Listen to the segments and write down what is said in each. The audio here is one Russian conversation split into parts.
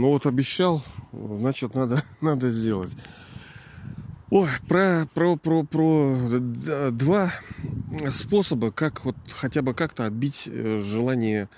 Ну вот обещал, значит надо, надо сделать. Ой, про, про, про, про два способа, как вот хотя бы как-то отбить э, желание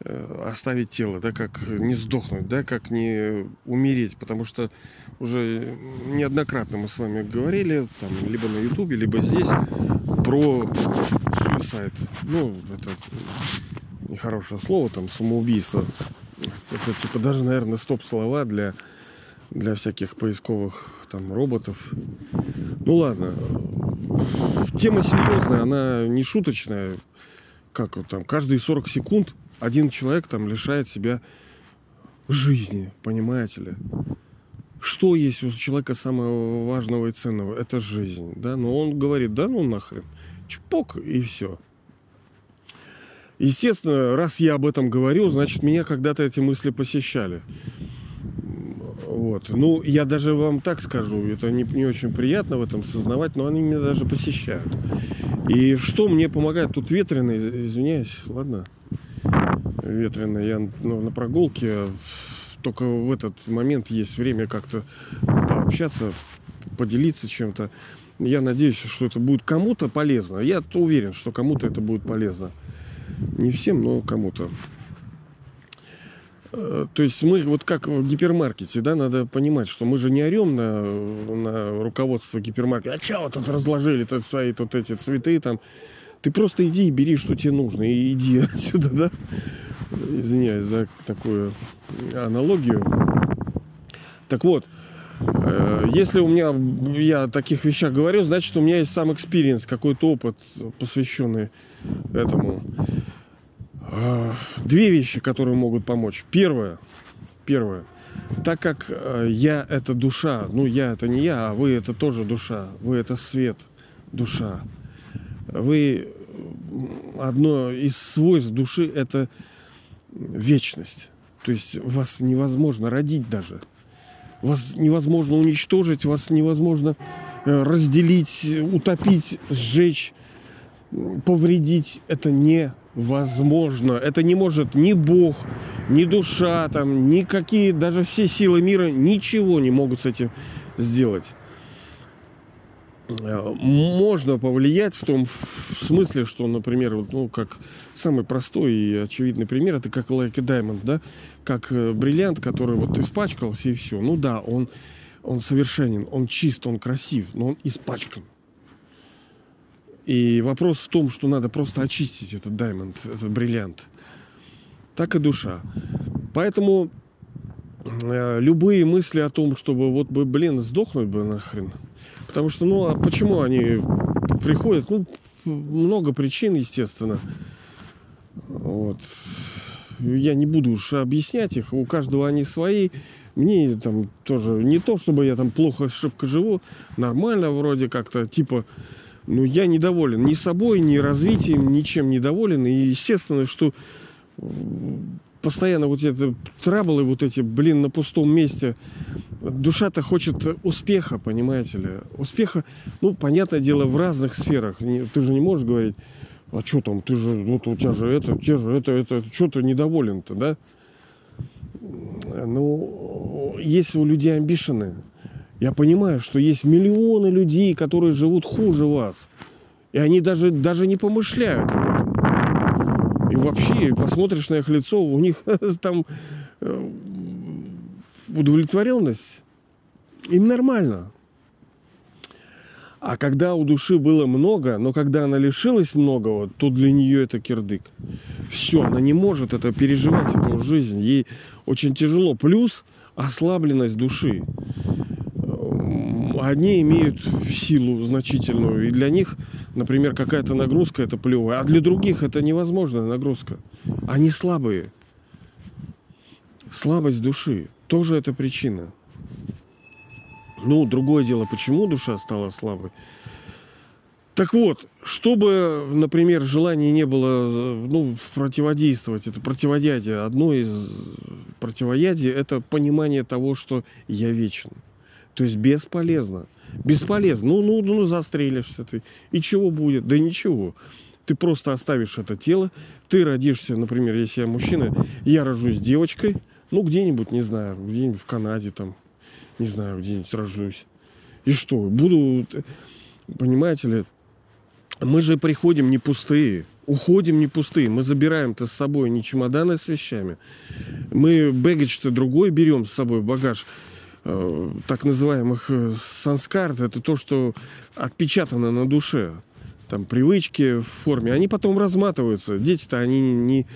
э, оставить тело, да, как не сдохнуть, да, как не умереть, потому что уже неоднократно мы с вами говорили, там, либо на ютубе, либо здесь, про суицид. Ну, это нехорошее слово, там, самоубийство. Это, типа, даже, наверное, стоп-слова для, для всяких поисковых там роботов. Ну ладно. Тема серьезная, она не шуточная. Как вот там, каждые 40 секунд один человек там лишает себя жизни, понимаете ли? Что есть у человека самого важного и ценного? Это жизнь, да? Но он говорит, да ну нахрен, чпок и все. Естественно, раз я об этом говорю, значит, меня когда-то эти мысли посещали. Вот. Ну, я даже вам так скажу, это не, не очень приятно в этом сознавать, но они меня даже посещают. И что мне помогает? Тут ветрено, извиняюсь, ладно? Ветрено, я ну, на прогулке, только в этот момент есть время как-то пообщаться, поделиться чем-то. Я надеюсь, что это будет кому-то полезно. Я уверен, что кому-то это будет полезно. Не всем, но кому-то. Э, то есть мы вот как в гипермаркете, да, надо понимать, что мы же не орем на, на руководство гипермаркета. А вот тут разложили тут свои тут эти цветы там. Ты просто иди и бери, что тебе нужно, и иди отсюда, да. Извиняюсь за такую аналогию. Так вот, если у меня, я о таких вещах говорю, значит, у меня есть some experience, какой-то опыт, посвященный этому. А, две вещи, которые могут помочь. Первое, первое, так как э, я это душа, ну я это не я, а вы это тоже душа, вы это свет, душа. Вы одно из свойств души это вечность. То есть вас невозможно родить даже. Вас невозможно уничтожить, вас невозможно э, разделить, утопить, сжечь, повредить. Это не возможно. Это не может ни Бог, ни душа, там, никакие, даже все силы мира ничего не могут с этим сделать. Э, можно повлиять в том смысле, что, например, ну, как самый простой и очевидный пример, это как Like a Diamond, да, как э, бриллиант, который вот испачкался и все. Ну да, он, он совершенен, он чист, он красив, но он испачкан. И вопрос в том, что надо просто очистить этот даймонд, этот бриллиант. Так и душа. Поэтому э, любые мысли о том, чтобы вот бы, блин, сдохнуть бы нахрен. Потому что, ну, а почему они приходят? Ну, много причин, естественно. Вот. Я не буду уж объяснять их, у каждого они свои. Мне там тоже не то, чтобы я там плохо шибко живу, нормально вроде как-то, типа ну, я недоволен ни собой, ни развитием, ничем недоволен. И естественно, что постоянно вот эти траблы, вот эти, блин, на пустом месте. Душа-то хочет успеха, понимаете ли. Успеха, ну, понятное дело, в разных сферах. Ты же не можешь говорить, а что там, ты же, вот у тебя же это, те же это, это, это что ты недоволен-то, да? Ну, если у людей амбишены, я понимаю, что есть миллионы людей, которые живут хуже вас. И они даже, даже не помышляют об этом. И вообще, посмотришь на их лицо, у них там э, удовлетворенность. Им нормально. А когда у души было много, но когда она лишилась многого, то для нее это кирдык. Все, она не может это переживать, эту жизнь. Ей очень тяжело. Плюс ослабленность души одни имеют силу значительную, и для них, например, какая-то нагрузка это плевая, а для других это невозможная нагрузка. Они слабые. Слабость души тоже это причина. Ну, другое дело, почему душа стала слабой. Так вот, чтобы, например, желания не было ну, противодействовать, это противоядие. Одно из противоядий – это понимание того, что я вечен. То есть бесполезно. Бесполезно. Ну, ну, ну, застрелишься ты. И чего будет? Да ничего. Ты просто оставишь это тело. Ты родишься, например, если я мужчина, я рожусь девочкой, Ну, где-нибудь, не знаю, где-нибудь в Канаде там, не знаю, где-нибудь рожусь. И что, буду, понимаете ли, мы же приходим не пустые, уходим не пустые. Мы забираем-то с собой не чемоданы с вещами. Мы бэггидж-то другой берем с собой, багаж э, так называемых э, санскарт. Это то, что отпечатано на душе. Там привычки в форме. Они потом разматываются. Дети-то, они не,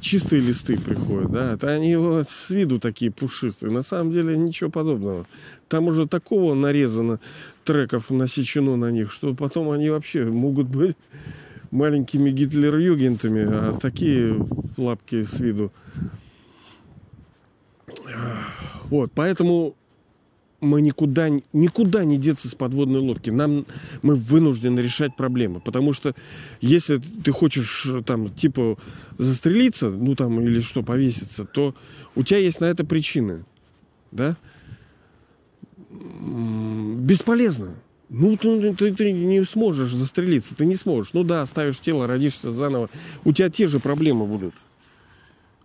чистые листы приходят, да, это они вот с виду такие пушистые. На самом деле ничего подобного. Там уже такого нарезано треков, насечено на них, что потом они вообще могут быть маленькими гитлер-югентами, а такие лапки с виду. Вот, поэтому мы никуда, никуда не деться с подводной лодки. Нам, мы вынуждены решать проблемы. Потому что если ты хочешь там типа застрелиться, ну там или что, повеситься, то у тебя есть на это причины. Да? Бесполезно. Ну, ты, ты, ты не сможешь застрелиться, ты не сможешь. Ну да, оставишь тело, родишься заново. У тебя те же проблемы будут.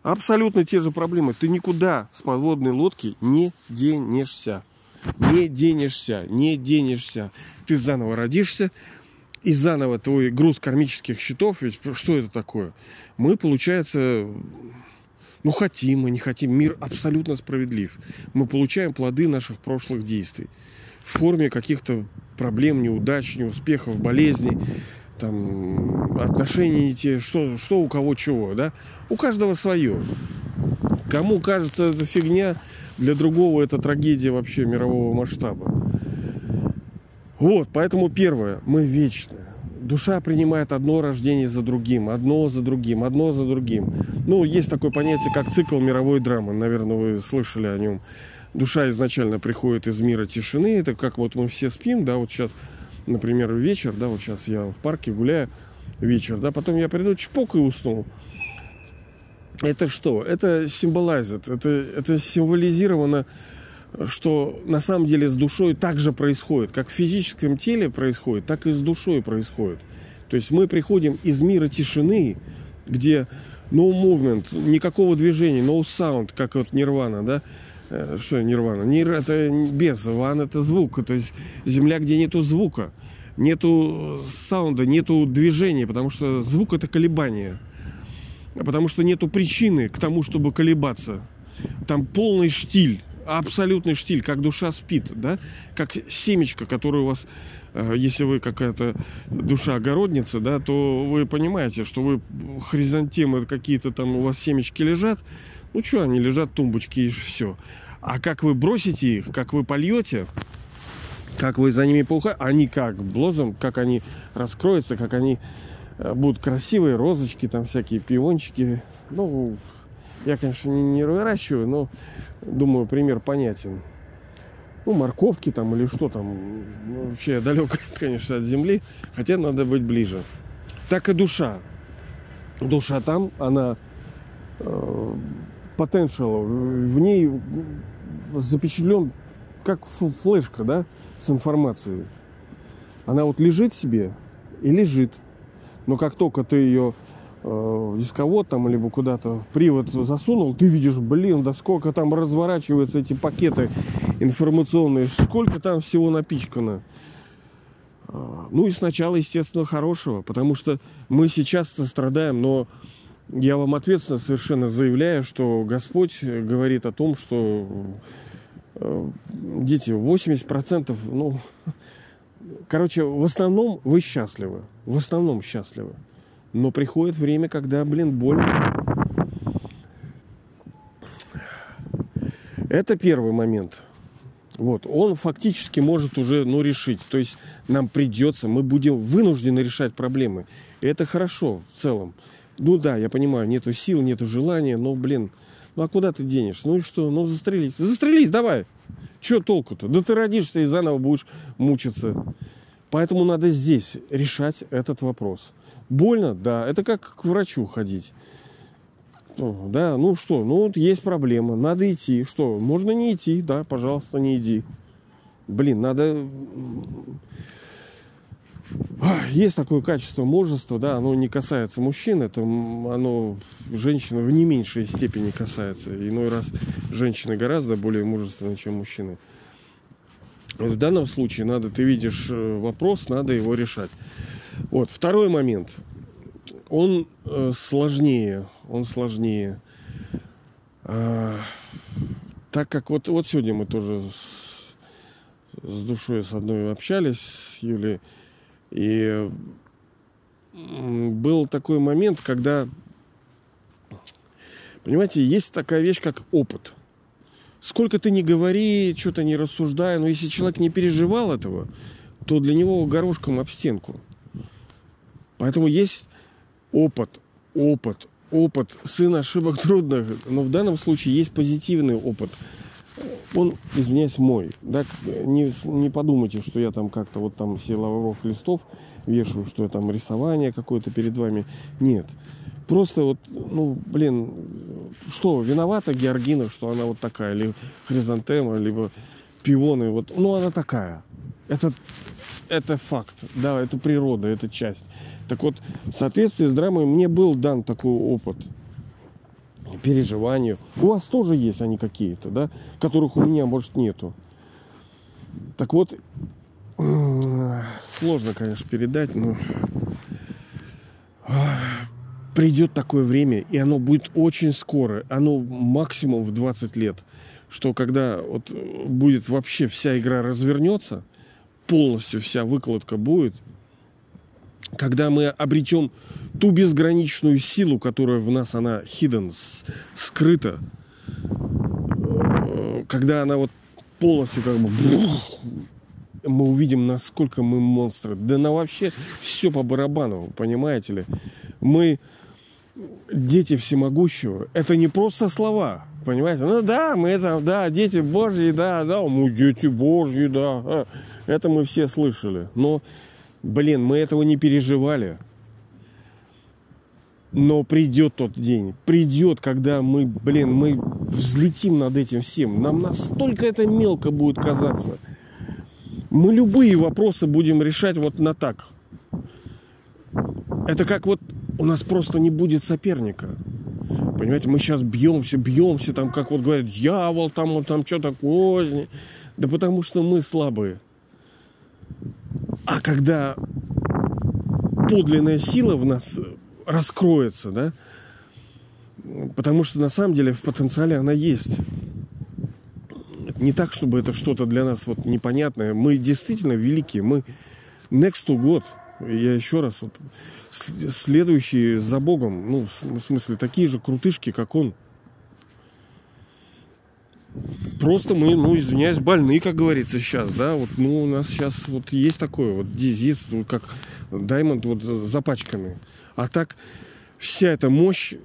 Абсолютно те же проблемы. Ты никуда с подводной лодки не денешься. Не денешься, не денешься. Ты заново родишься, и заново твой груз кармических счетов, ведь что это такое? Мы, получается, ну хотим мы, не хотим, мир абсолютно справедлив. Мы получаем плоды наших прошлых действий в форме каких-то проблем, неудач, неуспехов, болезней, там, отношений не те, что, что у кого чего, да? У каждого свое. Кому кажется эта фигня, для другого это трагедия вообще мирового масштаба. Вот, поэтому первое, мы вечные. Душа принимает одно рождение за другим, одно за другим, одно за другим. Ну, есть такое понятие, как цикл мировой драмы. Наверное, вы слышали о нем. Душа изначально приходит из мира тишины. Это как вот мы все спим, да, вот сейчас, например, вечер, да, вот сейчас я в парке гуляю, вечер, да, потом я приду, чпок и усну это что? Это символизит, это, это символизировано, что на самом деле с душой также происходит. Как в физическом теле происходит, так и с душой происходит. То есть мы приходим из мира тишины, где no movement, никакого движения, no sound, как вот нирвана, да? Э, что нирвана? Нир это без, ван это звук. То есть земля, где нету звука, нету саунда, нету движения, потому что звук это колебание потому что нету причины к тому, чтобы колебаться. Там полный штиль, абсолютный штиль, как душа спит, да, как семечко, которое у вас, э, если вы какая-то душа огородница, да, то вы понимаете, что вы хризантемы какие-то там у вас семечки лежат, ну что, они лежат тумбочки и все. А как вы бросите их, как вы польете, как вы за ними поухаете, они как блозом, как они раскроются, как они будут красивые розочки, там всякие пиончики. Ну, я, конечно, не, не выращиваю, но думаю, пример понятен. Ну, морковки там или что там. Ну, вообще я далек, конечно, от земли, хотя надо быть ближе. Так и душа. Душа там, она э, potential, в ней запечатлен как флешка, да, с информацией. Она вот лежит себе и лежит. Но как только ты ее э, дисковод там либо куда-то в привод засунул, ты видишь, блин, да сколько там разворачиваются эти пакеты информационные, сколько там всего напичкано. А, ну и сначала, естественно, хорошего, потому что мы сейчас страдаем, но я вам ответственно совершенно заявляю, что Господь говорит о том, что э, дети, 80%, ну, Короче, в основном вы счастливы. В основном счастливы. Но приходит время, когда, блин, больно. Это первый момент. Вот, он фактически может уже, ну, решить. То есть нам придется, мы будем вынуждены решать проблемы. И это хорошо в целом. Ну да, я понимаю, нету сил, нету желания, но, блин, ну а куда ты денешь? Ну и что? Ну застрелись. Застрелись, давай. Че толку-то? Да ты родишься и заново будешь мучиться. Поэтому надо здесь решать этот вопрос. Больно, да, это как к врачу ходить. Да, ну что, ну вот есть проблема, надо идти. Что, можно не идти, да, пожалуйста, не иди. Блин, надо... есть такое качество мужества, да, оно не касается мужчин, это оно женщины в не меньшей степени касается. Иной раз женщины гораздо более мужественны, чем мужчины. В данном случае надо, ты видишь э, вопрос, надо его решать. Вот, второй момент. Он э, сложнее, он сложнее. А, так как вот, вот сегодня мы тоже с, с душой с одной общались, с Юлей, и был такой момент, когда, понимаете, есть такая вещь, как опыт. Сколько ты не говори, что-то не рассуждая, но если человек не переживал этого, то для него горошком об стенку. Поэтому есть опыт, опыт, опыт, сын ошибок трудных, но в данном случае есть позитивный опыт – он, извиняюсь, мой. Да, не, не подумайте, что я там как-то вот там все лавровых листов вешаю, что я там рисование какое-то перед вами. Нет. Просто вот, ну, блин, что, виновата Георгина, что она вот такая, или хризантема, либо пионы, вот, ну, она такая. Это, это факт, да, это природа, это часть. Так вот, в соответствии с драмой мне был дан такой опыт – переживания. У вас тоже есть они какие-то, да, которых у меня, может, нету. Так вот, сложно, конечно, передать, но придет такое время, и оно будет очень скоро, оно максимум в 20 лет, что когда вот будет вообще вся игра развернется, полностью вся выкладка будет – когда мы обретем ту безграничную силу, которая в нас, она hidden, скрыта, э, когда она вот полностью как бы мы увидим, насколько мы монстры. Да на вообще все по барабану, понимаете ли. Мы дети всемогущего. Это не просто слова, понимаете? Ну да, мы это, да, дети Божьи, да, да, мы дети Божьи, да. А, это мы все слышали. Но Блин, мы этого не переживали. Но придет тот день, придет, когда мы, блин, мы взлетим над этим всем. Нам настолько это мелко будет казаться. Мы любые вопросы будем решать вот на так. Это как вот у нас просто не будет соперника. Понимаете, мы сейчас бьемся, бьемся, там, как вот говорят, дьявол, там, он там что-то козни. Да потому что мы слабые. А когда подлинная сила в нас раскроется, да, потому что на самом деле в потенциале она есть. Не так, чтобы это что-то для нас вот непонятное. Мы действительно великие. Мы next to God. Я еще раз, вот, следующие за Богом, ну, в смысле, такие же крутышки, как Он. Просто мы, ну, извиняюсь, больны, как говорится, сейчас, да, вот, ну, у нас сейчас вот есть такое, вот, дизиз, вот, как Даймонд, вот, запачканный. А так, вся эта мощь,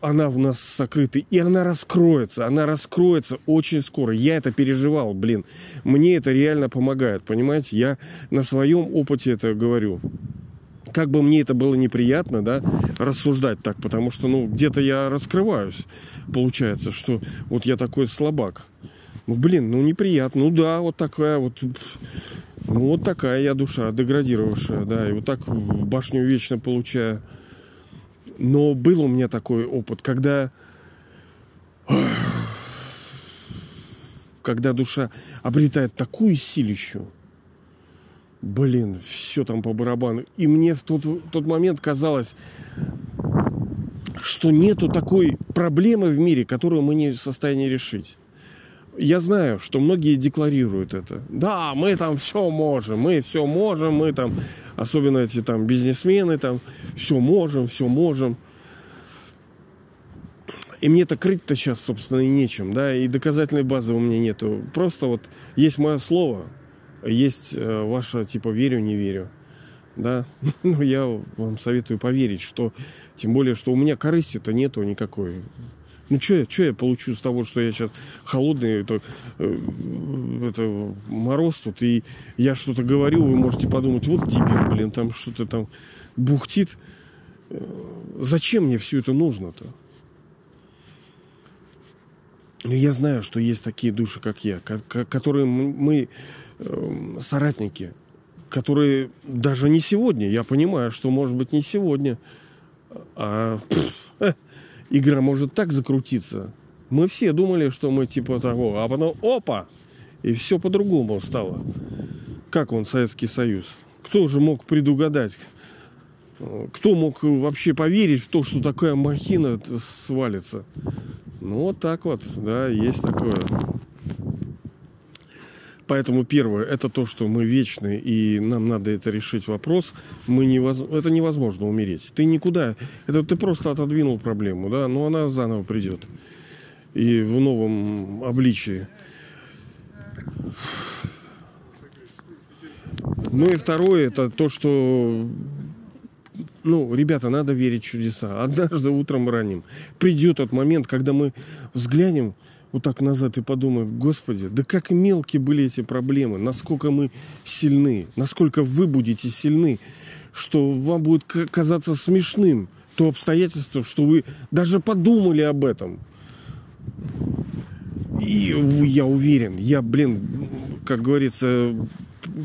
она в нас сокрыта, и она раскроется, она раскроется очень скоро. Я это переживал, блин. Мне это реально помогает, понимаете? Я на своем опыте это говорю как бы мне это было неприятно, да, рассуждать так, потому что, ну, где-то я раскрываюсь. Получается, что вот я такой слабак. Ну, блин, ну, неприятно. Ну, да, вот такая вот... Ну, вот такая я душа, деградировавшая, да, и вот так в башню вечно получаю. Но был у меня такой опыт, когда... Когда душа обретает такую силищу, блин, все там по барабану. И мне в тот, тот момент казалось, что нету такой проблемы в мире, которую мы не в состоянии решить. Я знаю, что многие декларируют это. Да, мы там все можем, мы все можем, мы там, особенно эти там бизнесмены, там все можем, все можем. И мне-то крыть-то сейчас, собственно, и нечем, да, и доказательной базы у меня нету. Просто вот есть мое слово, есть э, ваше типа верю, не верю. Да, ну я вам советую поверить, что тем более, что у меня корысти-то нету никакой. Ну, что я, что я получу с того, что я сейчас холодный, это, э, это мороз тут, и я что-то говорю, вы можете подумать, вот дебил, блин, там что-то там бухтит. Э, зачем мне все это нужно-то? Но я знаю, что есть такие души, как я, которые мы Эм, соратники. которые даже не сегодня, я понимаю, что может быть не сегодня, а пфф, игра может так закрутиться. Мы все думали, что мы типа того, а потом опа, и все по-другому стало. Как он, Советский Союз? Кто же мог предугадать? Кто мог вообще поверить в то, что такая махина свалится? Ну, вот так вот, да, есть такое. Поэтому первое, это то, что мы вечны, и нам надо это решить вопрос. Мы невоз... Это невозможно умереть. Ты никуда... Это ты просто отодвинул проблему, да, но она заново придет. И в новом обличии. Ну и второе, это то, что ну, ребята, надо верить в чудеса. Однажды утром ранним придет тот момент, когда мы взглянем вот так назад и подумаем, господи, да как мелкие были эти проблемы, насколько мы сильны, насколько вы будете сильны, что вам будет казаться смешным то обстоятельство, что вы даже подумали об этом. И я уверен, я, блин, как говорится,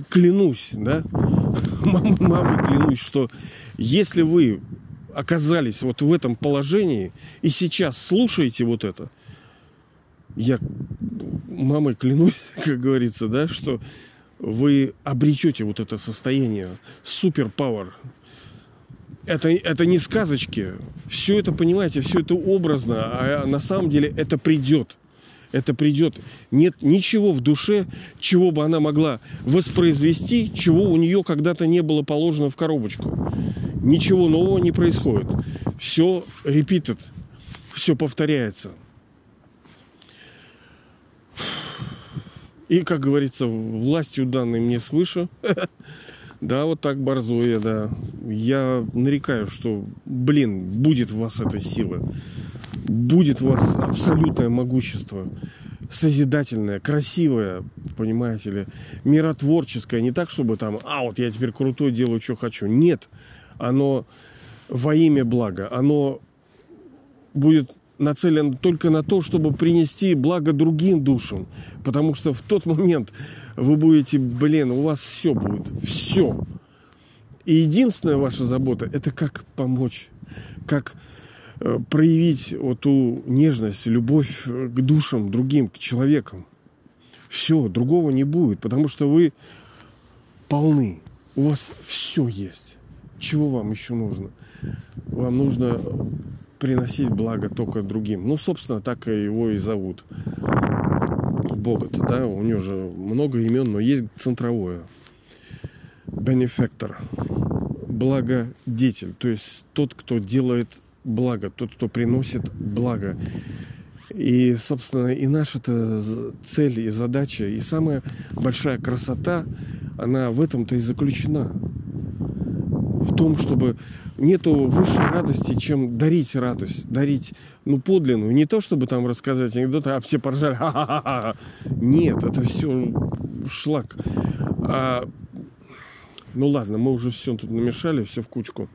клянусь, да, мамой, мамой клянусь, что если вы оказались вот в этом положении и сейчас слушаете вот это, я мамой клянусь, как говорится, да, что вы обретете вот это состояние суперпауэр. Это, это не сказочки. Все это, понимаете, все это образно, а на самом деле это придет это придет. Нет ничего в душе, чего бы она могла воспроизвести, чего у нее когда-то не было положено в коробочку. Ничего нового не происходит. Все repeated, все повторяется. И, как говорится, властью данной мне свыше, да, вот так борзуя, да, я нарекаю, что, блин, будет в вас эта сила. Будет у вас абсолютное могущество, созидательное, красивое, понимаете ли, миротворческое, не так, чтобы там, а вот я теперь крутой делаю, что хочу. Нет, оно во имя блага, оно будет нацелен только на то, чтобы принести благо другим душам. Потому что в тот момент вы будете, блин, у вас все будет, все. И единственная ваша забота – это как помочь, как Э, проявить вот ту нежность, любовь к душам другим, к человекам. Все, другого не будет, потому что вы полны. У вас все есть. Чего вам еще нужно? Вам нужно приносить благо только другим. Ну, собственно, так его и зовут. Бога-то, да, у него же много имен, но есть центровое. Бенефектор. Благодетель. То есть тот, кто делает благо, тот, кто приносит благо. И, собственно, и наша -то цель и задача, и самая большая красота, она в этом-то и заключена. В том, чтобы нету высшей радости, чем дарить радость, дарить, ну, подлинную. Не то, чтобы там рассказать анекдоты, а все поржали, ха-ха-ха. Нет, это все шлак. А, ну ладно, мы уже все тут намешали, все в кучку.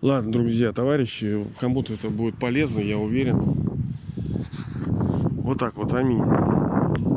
Ладно, друзья, товарищи, кому-то это будет полезно, я уверен. Вот так вот, аминь.